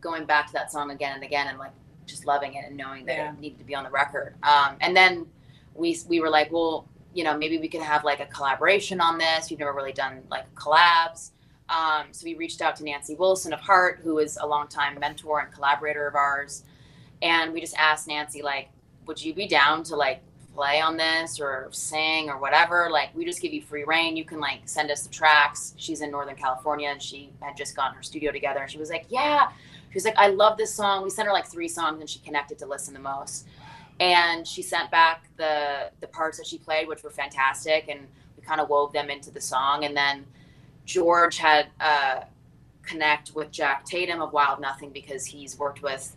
going back to that song again and again, and like just loving it and knowing that Yeah. it needed to be on the record. Um, and then we we were like, well, you know, maybe we could have like a collaboration on this. We've never really done like collabs. Um, so we reached out to Nancy Wilson of Heart, who is a longtime mentor and collaborator of ours, and we just asked Nancy like, would you be down to like play on this or sing or whatever? Like, we just give you free reign. You can like send us the tracks. She's in Northern California and she had just gotten her studio together, and she was like, yeah. She was like, I love this song. We sent her like three songs, and she connected to listen the most. And she sent back the the parts that she played, which were fantastic, and we kind of wove them into the song. And then George had uh, connect with Jack Tatum of Wild Nothing because he's worked with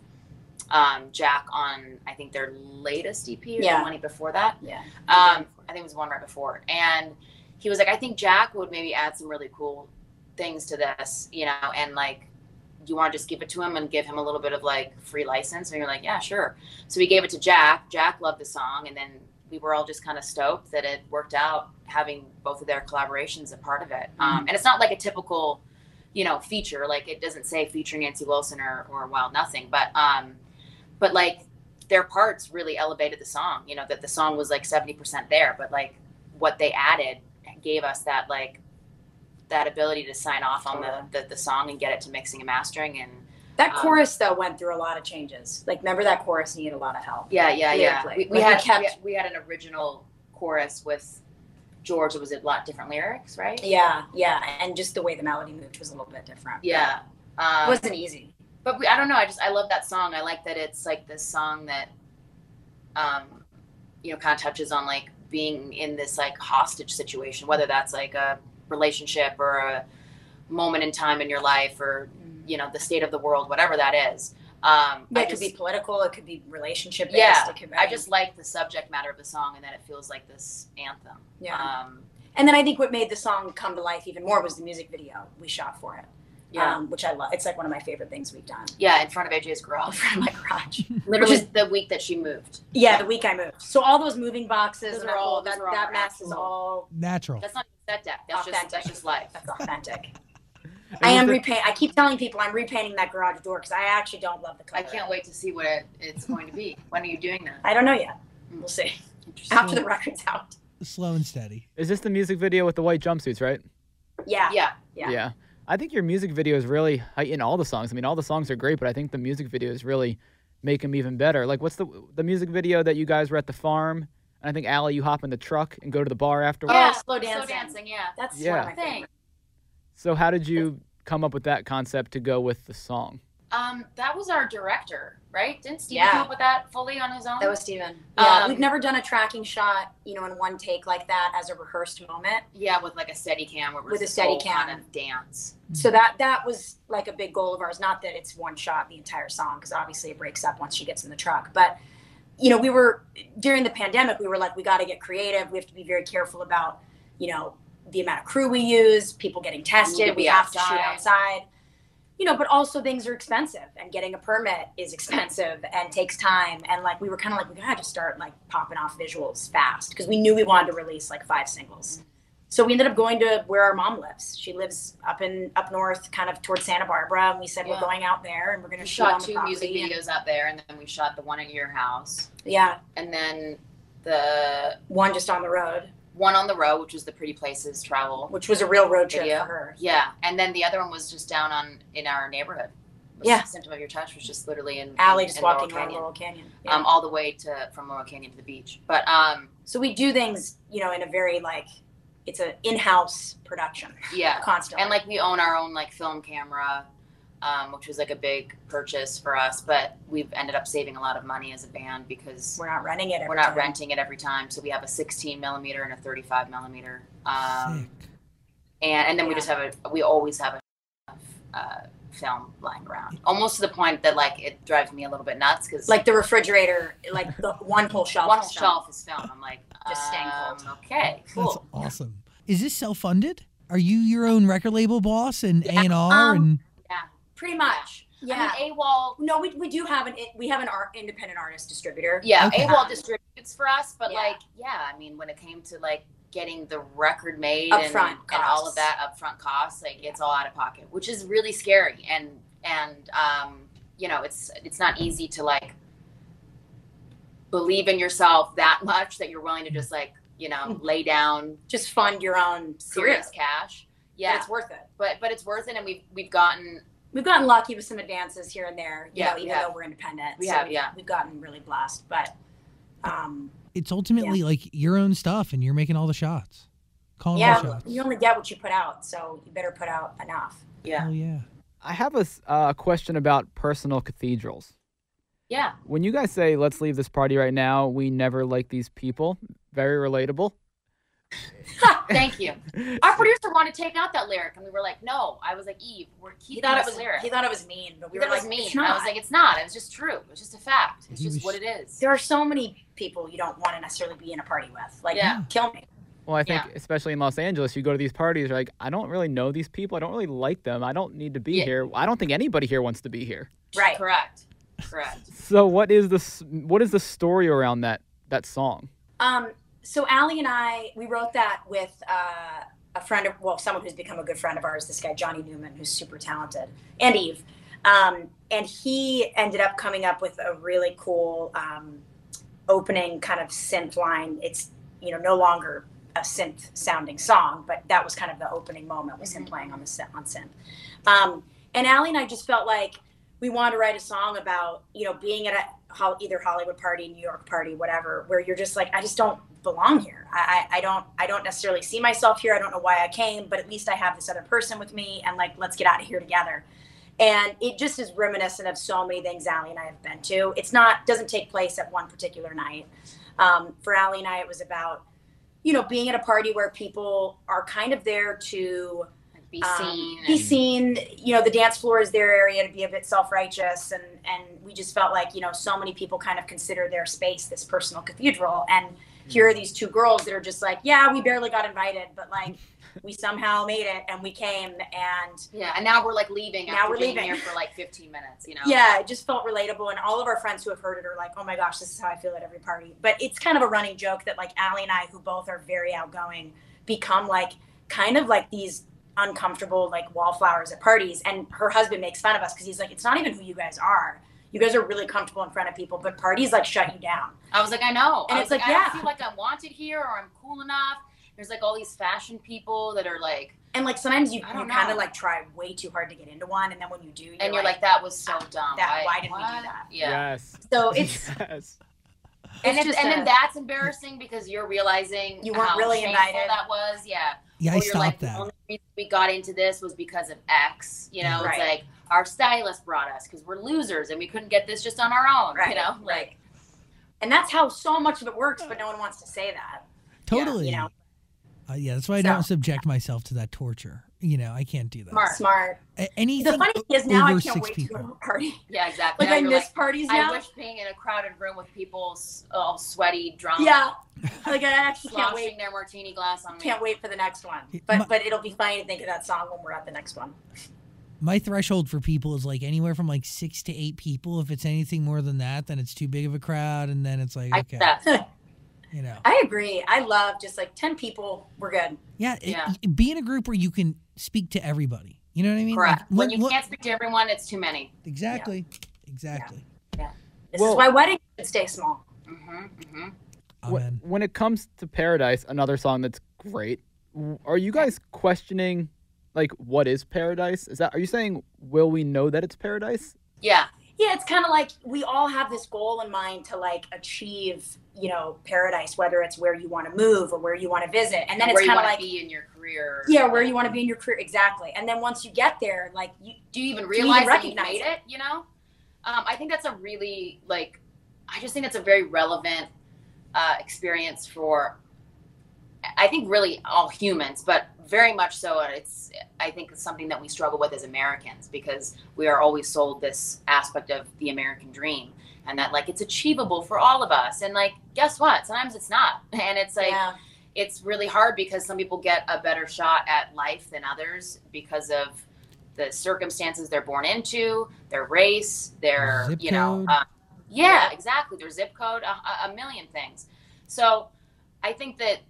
um, Jack on I think their latest EP or Yeah. the one before that. Yeah. Um, I think it was one right before, and he was like, I think Jack would maybe add some really cool things to this, you know, and like. Do you want to just give it to him and give him a little bit of like free license? And you're like, yeah, sure. So we gave it to Jack. Jack loved the song, and then we were all just kind of stoked that it worked out having both of their collaborations a part of it. Um, and it's not like a typical, you know, feature. Like it doesn't say featuring Nancy Wilson or, or Wild Nothing, but um, but like their parts really elevated the song. You know that the song was like seventy percent there, but like what they added gave us that like that ability to sign off on the, the the song and get it to mixing and mastering and That Um, chorus though went through a lot of changes. Like, remember that chorus needed a lot of help. Yeah, yeah, yeah. We, we had kept- we, had- we had an original chorus with George. It was a lot different lyrics, right? Yeah, yeah, and just the way the melody moved was a little bit different. Yeah. it Um, wasn't easy. but we, I don't know. I just I love that song. I like that it's like this song that, um, you know, kind of touches on like being in this like hostage situation, whether that's like a relationship or a moment in time in your life or you know the state of the world, whatever that is. Um, Yeah, I it could just, be political. It could be relationship based. yeah. It could, I just like the subject matter of the song and that it feels like this anthem. yeah. Um, and then I think what made the song come to life even more was the music video we shot for it. Yeah. um, which I love. It's like one of my favorite things we've done. yeah, in front of AJ's In garage. front of my garage. Literally Which is- the week that she moved. Yeah, the week I moved. So all those moving boxes Those and are all- those that, are all that mess is all Natural. That's not set deck. That's just Authentic. that's just life. that's authentic. I am repaint. I keep telling people I'm repainting that garage door because I actually don't love the color. I can't wait to see what it, it's going to be. When are you doing that? I don't know yet. We'll see Interesting. after the record's out. Slow and steady. Is this the music video with the white jumpsuits, right? Yeah. Yeah. Yeah. Yeah. I think your music videos really heighten all the songs. I mean, all the songs are great, but I think the music videos really make them even better. Like, what's the the music video that you guys were at the farm? And I think Aly, you hop in the truck and go to the bar afterwards. Yeah, Oh, slow Slow dancing. dancing. Yeah. That's Yeah. one of my Thing. So how did you come up with that concept to go with the song? Um, that was our director, right? Didn't Steve Yeah. come up with that fully on his own? That was Steven. Yeah, Um, we've never done a tracking shot, you know, in one take like that as a rehearsed moment. yeah, with like a steady cam, where With a steady cam. kind of dance. So that that was like a big goal of ours. Not that it's one shot the entire song, because obviously it breaks up once she gets in the truck. But you know, we were during the pandemic. We were like, we got to get creative. We have to be very careful about, you know, the amount of crew we use, people getting tested. We have to shoot outside. You know, but also things are expensive, and getting a permit is expensive and takes time. And like, we were kind of like, we gotta just start like popping off visuals fast because we knew we wanted to release like five singles. So we ended up going to where our mom lives. She lives up in up north, kind of towards Santa Barbara, and we said Yeah. we're going out there and we're going We to shoot shot two music videos out there, and then we shot the one at your house, Yeah, and then the one just on the road, one on the road, which was the Pretty Places travel which was a real road trip video. for her. Yeah, and then the other one was just down on in our neighborhood. Yeah. symptom of your touch was just literally in alley, in, just in walking around Canyon. Laurel Canyon. Yeah. um, all the way to from Laurel Canyon to the beach. But um, so we do things, you know, in a very like it's an in-house production yeah, constantly. and like we own our own like film camera, um, which was like a big purchase for us. But we've ended up saving a lot of money as a band because we're not renting it. Every we're not time. renting it every time. So we have a 16 millimeter and a 35 millimeter, um, Sick. and and then we just have a we always have a uh, film lying around, almost to the point that like it drives me a little bit nuts because Like the refrigerator, like the one whole shelf. one is whole film. shelf is film. I'm like, Just staying um, cold. Okay, That's cool. awesome. Is this self-funded? Are you your own record label boss and A Yeah, and R um, and Pretty much. Yeah. I mean, AWAL. no, we, we do have an we have an art, independent artist distributor. Yeah, Okay. AWAL distributes for us, but Yeah. like, yeah, I mean, when it came to like getting the record made Upfront and, and all of that upfront costs, like it's all out of pocket, which is really scary. And and um, you know, it's it's not easy to like believe in yourself that much that you're willing to just like you know lay down Just fund your own serious career. cash. But Yeah, it's worth it. but but it's worth it, and we've we've gotten We've gotten lucky with some advances here and there, you Yeah, know, we even have. though we're independent. We So have, yeah. We've gotten really blessed. But um, it's ultimately like your own stuff and you're making all the shots. Calling yeah, the shots. you only get what you put out, so you better put out enough. yeah Oh yeah. I have a uh, question about personal cathedrals. yeah. When you guys say "Let's leave this party right now," we never like these people. Very relatable. Thank you. Our producer wanted to take out that lyric, and we were like, "No." I was like, "Yves, we're He keeping thought it was lyric." he thought it was mean, but we We were thought it like, was mean. I was like, "It's not. It was just true. It's just a fact. It's just was- what it is." there are so many people you don't want to necessarily be in a party with. Like, Yeah. kill me. Well, I think Yeah. especially in Los Angeles, you go to these parties, you're like, I don't really know these people. I don't really like them. I don't need to be Yeah. here. I don't think anybody here wants to be here. Right. Correct. Correct. So what is this? What is the story around that that song? Um, so Aly and I, we wrote that with uh, a friend of, well, someone who's become a good friend of ours, this guy, Johnny Newman, who's super talented, and Yves. Um, and he ended up coming up with a really cool um, opening kind of synth line. It's, you know, no longer a synth sounding song, but that was kind of the opening moment was him playing on the synth, on synth. Um, and Aly and I just felt like we wanted to write a song about, you know, being at a either Hollywood party, New York party, whatever, where you're just like, I just don't belong here. I, I, don't, I don't necessarily see myself here. I don't know why I came, but at least I have this other person with me, and like, let's get out of here together. And it just is reminiscent of so many things Aly and I have been to. It's not doesn't take place at one particular night. Um, for Aly and I, it was about, you know, being at a party where people are kind of there to be um, seen. be seen. You know, the dance floor is their area to be a bit self-righteous, and and we just felt like you know so many people kind of consider their space this personal cathedral, and here are these two girls that are just like, yeah, we barely got invited, but like we somehow made it and we came, and Yeah, and now we're like leaving Now after we're leaving. here for like 15 minutes. You know. yeah, it just felt relatable, and all of our friends who have heard it are like, oh my gosh, this is how I feel at every party. But it's kind of a running joke that like Aly and I, who both are very outgoing, become like kind of like these uncomfortable like wallflowers at parties and her husband makes fun of us because he's like it's not even who you guys are you guys are really comfortable in front of people but parties like shut you down I was like, I know. And I it's was like, I yeah. don't feel like I'm wanted here or I'm cool enough. There's like all these fashion people that are like, and like sometimes you, you kind of like try way too hard to get into one and then when you do you're and you're like, that was so dumb. that- why did we do that? Yeah. Yes. so it's yes. And, It's if, and a- then that's embarrassing because you're realizing You weren't how really shameful invited. that was. Yeah. Yeah, I Or you're stopped like, that. The only reason we got into this was because of X. You know, Right. it's like our stylist brought us because we're losers and we couldn't get this just on our own. Right, You know, right. like and that's how so much of it works, but no one wants to say that. Totally. You know, Uh, yeah, that's why I So- don't subject myself to that torture. You know, I can't do that. Smart. smart. A- anything The funny thing is now I can't wait people. to go to a party. yeah, exactly. Like Now I miss like, parties now. I wish being in a crowded room with people all sweaty, drunk, yeah, like I actually can't wait. their martini glass on me. Can't wait for the next one. But my- but it'll be funny to think of that song when we're at the next one. My threshold for people is like anywhere from like six to eight people. If it's anything more than that, then it's too big of a crowd, and then it's like okay, get that. you know, I agree. I love just like ten people. We're good. yeah, it- Yeah. be in a group where you can speak to everybody. You know what I mean? Correct. Like, when when- you what- can't speak to everyone, it's too many. exactly, exactly. Yeah. This Well- is why weddings should stay small. hmm hmm Wh- Amen. When it comes to Paradise, another song that's great, are you guys questioning like what is Paradise? Is that are you saying will we know that it's Paradise? Yeah. Yeah, it's kind of like we all have this goal in mind to like achieve, you know, paradise, whether it's where you want to move or where you want to visit, and then it's you kind of like be in your career. yeah, where you want to be in your career exactly. And then once you get there, like you, do you even Do you even realize you recognize made it? it? You know, um, I think that's a really like, I just think that's a very relevant uh, experience for, I think really all humans, but very much so. It's I think it's something that we struggle with as Americans because we are always sold this aspect of the American dream and that like it's achievable for all of us. And like, guess what? Sometimes it's not, and it's like yeah, it's really hard because some people get a better shot at life than others because of the circumstances they're born into, their race, their Zip you know, code. uh, yeah, exactly, their zip code, a, a- a million things. So I think that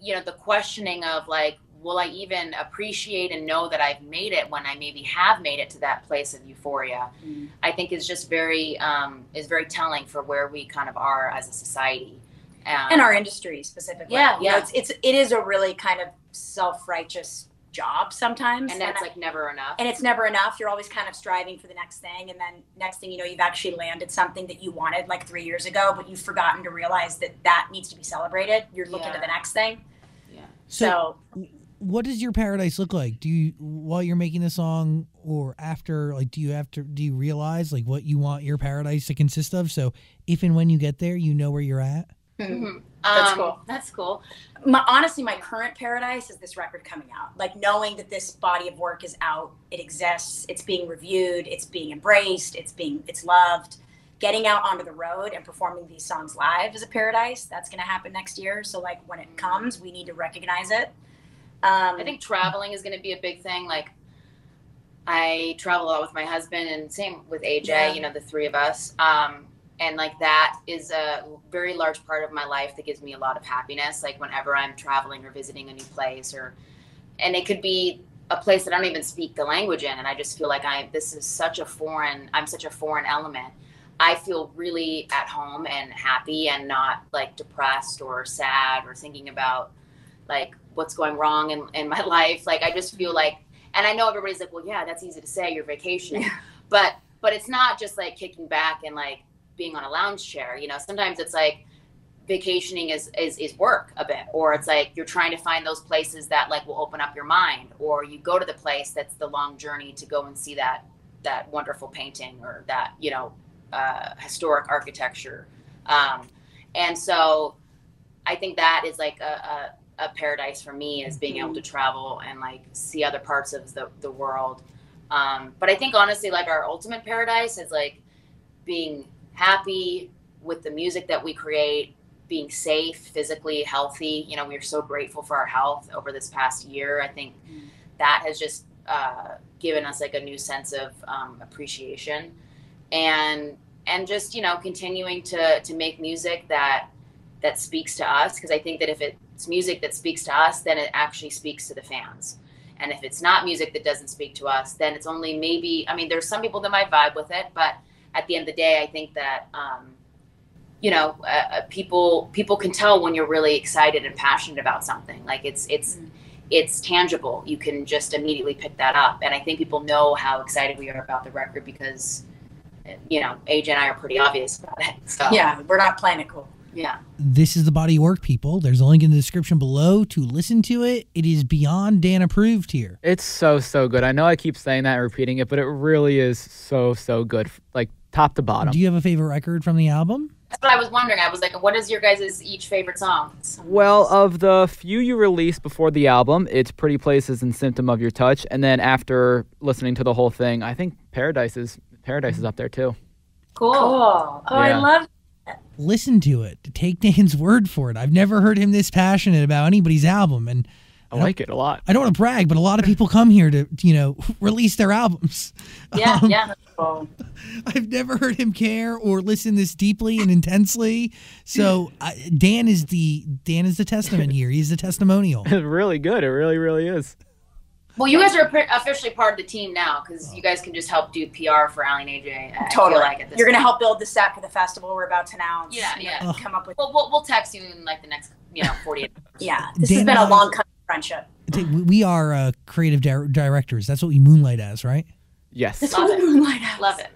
you know the questioning of like, will I even appreciate and know that I've made it when I maybe have made it to that place of euphoria? Mhm. I think is just very um, is very telling for where we kind of are as a society. Um, and our industry specifically. Yeah, You know, yeah. it's it's it is a really kind of self righteous job sometimes, and that's I- like never enough. and it's never enough. You're always kind of striving for the next thing, and then next thing you know, you've actually landed something that you wanted like three years ago, but you've forgotten to realize that that needs to be celebrated. You're looking Yeah. to the next thing. yeah. So, So, what does your paradise look like? Do you while you're making the song or after? Like, do you have to? Do you realize like what you want your paradise to consist of? So, if and when you get there, you know where you're at. Mhm. That's Um, cool. That's cool. my, honestly, my current paradise is this record coming out. Like knowing that this body of work is out, it exists, it's being reviewed, it's being embraced, it's being it's loved. Getting out onto the road and performing these songs live is a paradise. That's going to happen next year. So like when it comes, we need to recognize it. Um, I think traveling is going to be a big thing. Like, I travel a lot with my husband, and same with AJ. Yeah. You know, the three of us. Um, and like that is a very large part of my life that gives me a lot of happiness. Like whenever I'm traveling or visiting a new place, or and it could be a place that I don't even speak the language in, and I just feel like I this is such a foreign. I'm such a foreign element. I feel really at home and happy and not like depressed or sad or thinking about like what's going wrong in, in my life. Like I just feel like and I know everybody's like, well yeah, that's easy to say, you're vacationing. But but it's not just like kicking back and like being on a lounge chair. You know, sometimes it's like vacationing is, is is work a bit or it's like you're trying to find those places that like will open up your mind or you go to the place that's the long journey to go and see that that wonderful painting or that you know uh, historic architecture um, and so i think that is like a, a, a paradise for me is being able to travel and like see other parts of the, the world. Um, but i think honestly like our ultimate paradise is like being happy with the music that we create being safe physically healthy. You know we're so grateful for our health over this past year. I think Mm. that has just uh, given us like a new sense of um, appreciation. And and just you know continuing to to make music that that speaks to us. Because i think that if it's music that speaks to us then it actually speaks to the fans. And if it's not music that doesn't speak to us then it's only maybe i mean there's some people that might vibe with it but at the end of the day i think that um, you know uh, uh, people people can tell when you're really excited and passionate about something. Like it's it's Mm. it's tangible. You can just immediately pick that up. And i think people know how excited we are about the record because you know aj and i are pretty obvious about it so. Yeah, we're not playing it cool. Yeah. This is the body of work, people. There's a link in the description below to listen to it. It is beyond Dan approved here. It's so so good. I know I keep saying that and repeating it, but it really is so so good, like top to bottom. Do you have a favorite record from the album? That's what I was wondering. I was like, what is your guys' each favorite song? Well, of the few you released before the album, it's Pretty Places and Symptom of Your Touch, and then after listening to the whole thing, I think Paradise is Paradise is up there too. cool. Cool. Oh, Yeah. I love Listen to it. Take Dan's word for it. I've never heard him this passionate about anybody's album, and I like it a lot. I don't want to brag, but a lot of people come here to, you know, release their albums. Yeah, Um, yeah. I've never heard him care or listen this deeply and intensely. So I, Dan is the Dan is the testament here. He's the testimonial. It's really good. It really really is. Well, you guys are officially part of the team now because you guys can just help do PR for Aly and AJ. I totally. Feel like at this You're gonna help build the set for the festival we're about to announce. Yeah, yeah. gonna Come up with Well, we'll, we'll text you in like the next, you know, 48 hours. yeah. This has been uh, a long kind friendship. We- We are uh, creative di- directors. That's what we moonlight as, right? Yes. Love it. Moonlight House. Love it.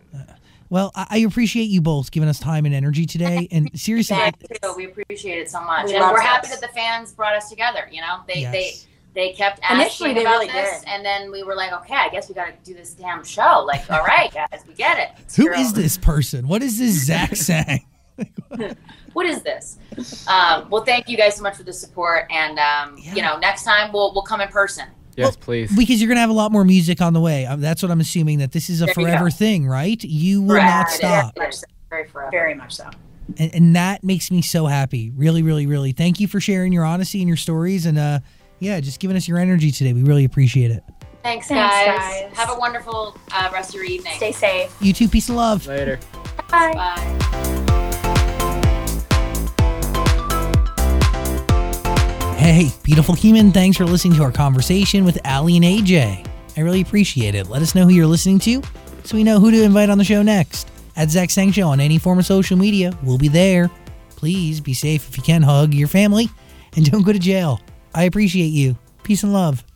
Well, I, I appreciate you both giving us time and energy today. And seriously, I- We appreciate it so much, We and love we're happy that the fans brought us together. You know, they they Yes. they kept asking Initially, they about really this, did. and then we were like, okay, I guess we got to do this damn show. Like, all right, guys, we get it. It's who your is own. this person? What is this Zach saying? What is this? Um, well, thank you guys so much for the support, and um, Yeah. you know, next time we'll we'll come in person. Yes, please. Because you're gonna have a lot more music on the way. Um, that's what I'm assuming. That this is a There forever thing, right? You will Correct. not stop. Very, very forever. Very much so. and, and that makes me so happy really really really thank you for sharing your honesty and your stories and uh yeah just giving us your energy today we really appreciate it Thanks, Thanks, guys. guys. Have a wonderful uh, rest of your evening. Stay safe. you too peace and love Later. Bye. Bye. hey beautiful human thanks for listening to our conversation with aly and aj i really appreciate it let us know who you're listening to so we know who to invite on the show next at zach sang show on any form of social media we'll be there please be safe if you can hug your family and don't go to jail i appreciate you. Peace and love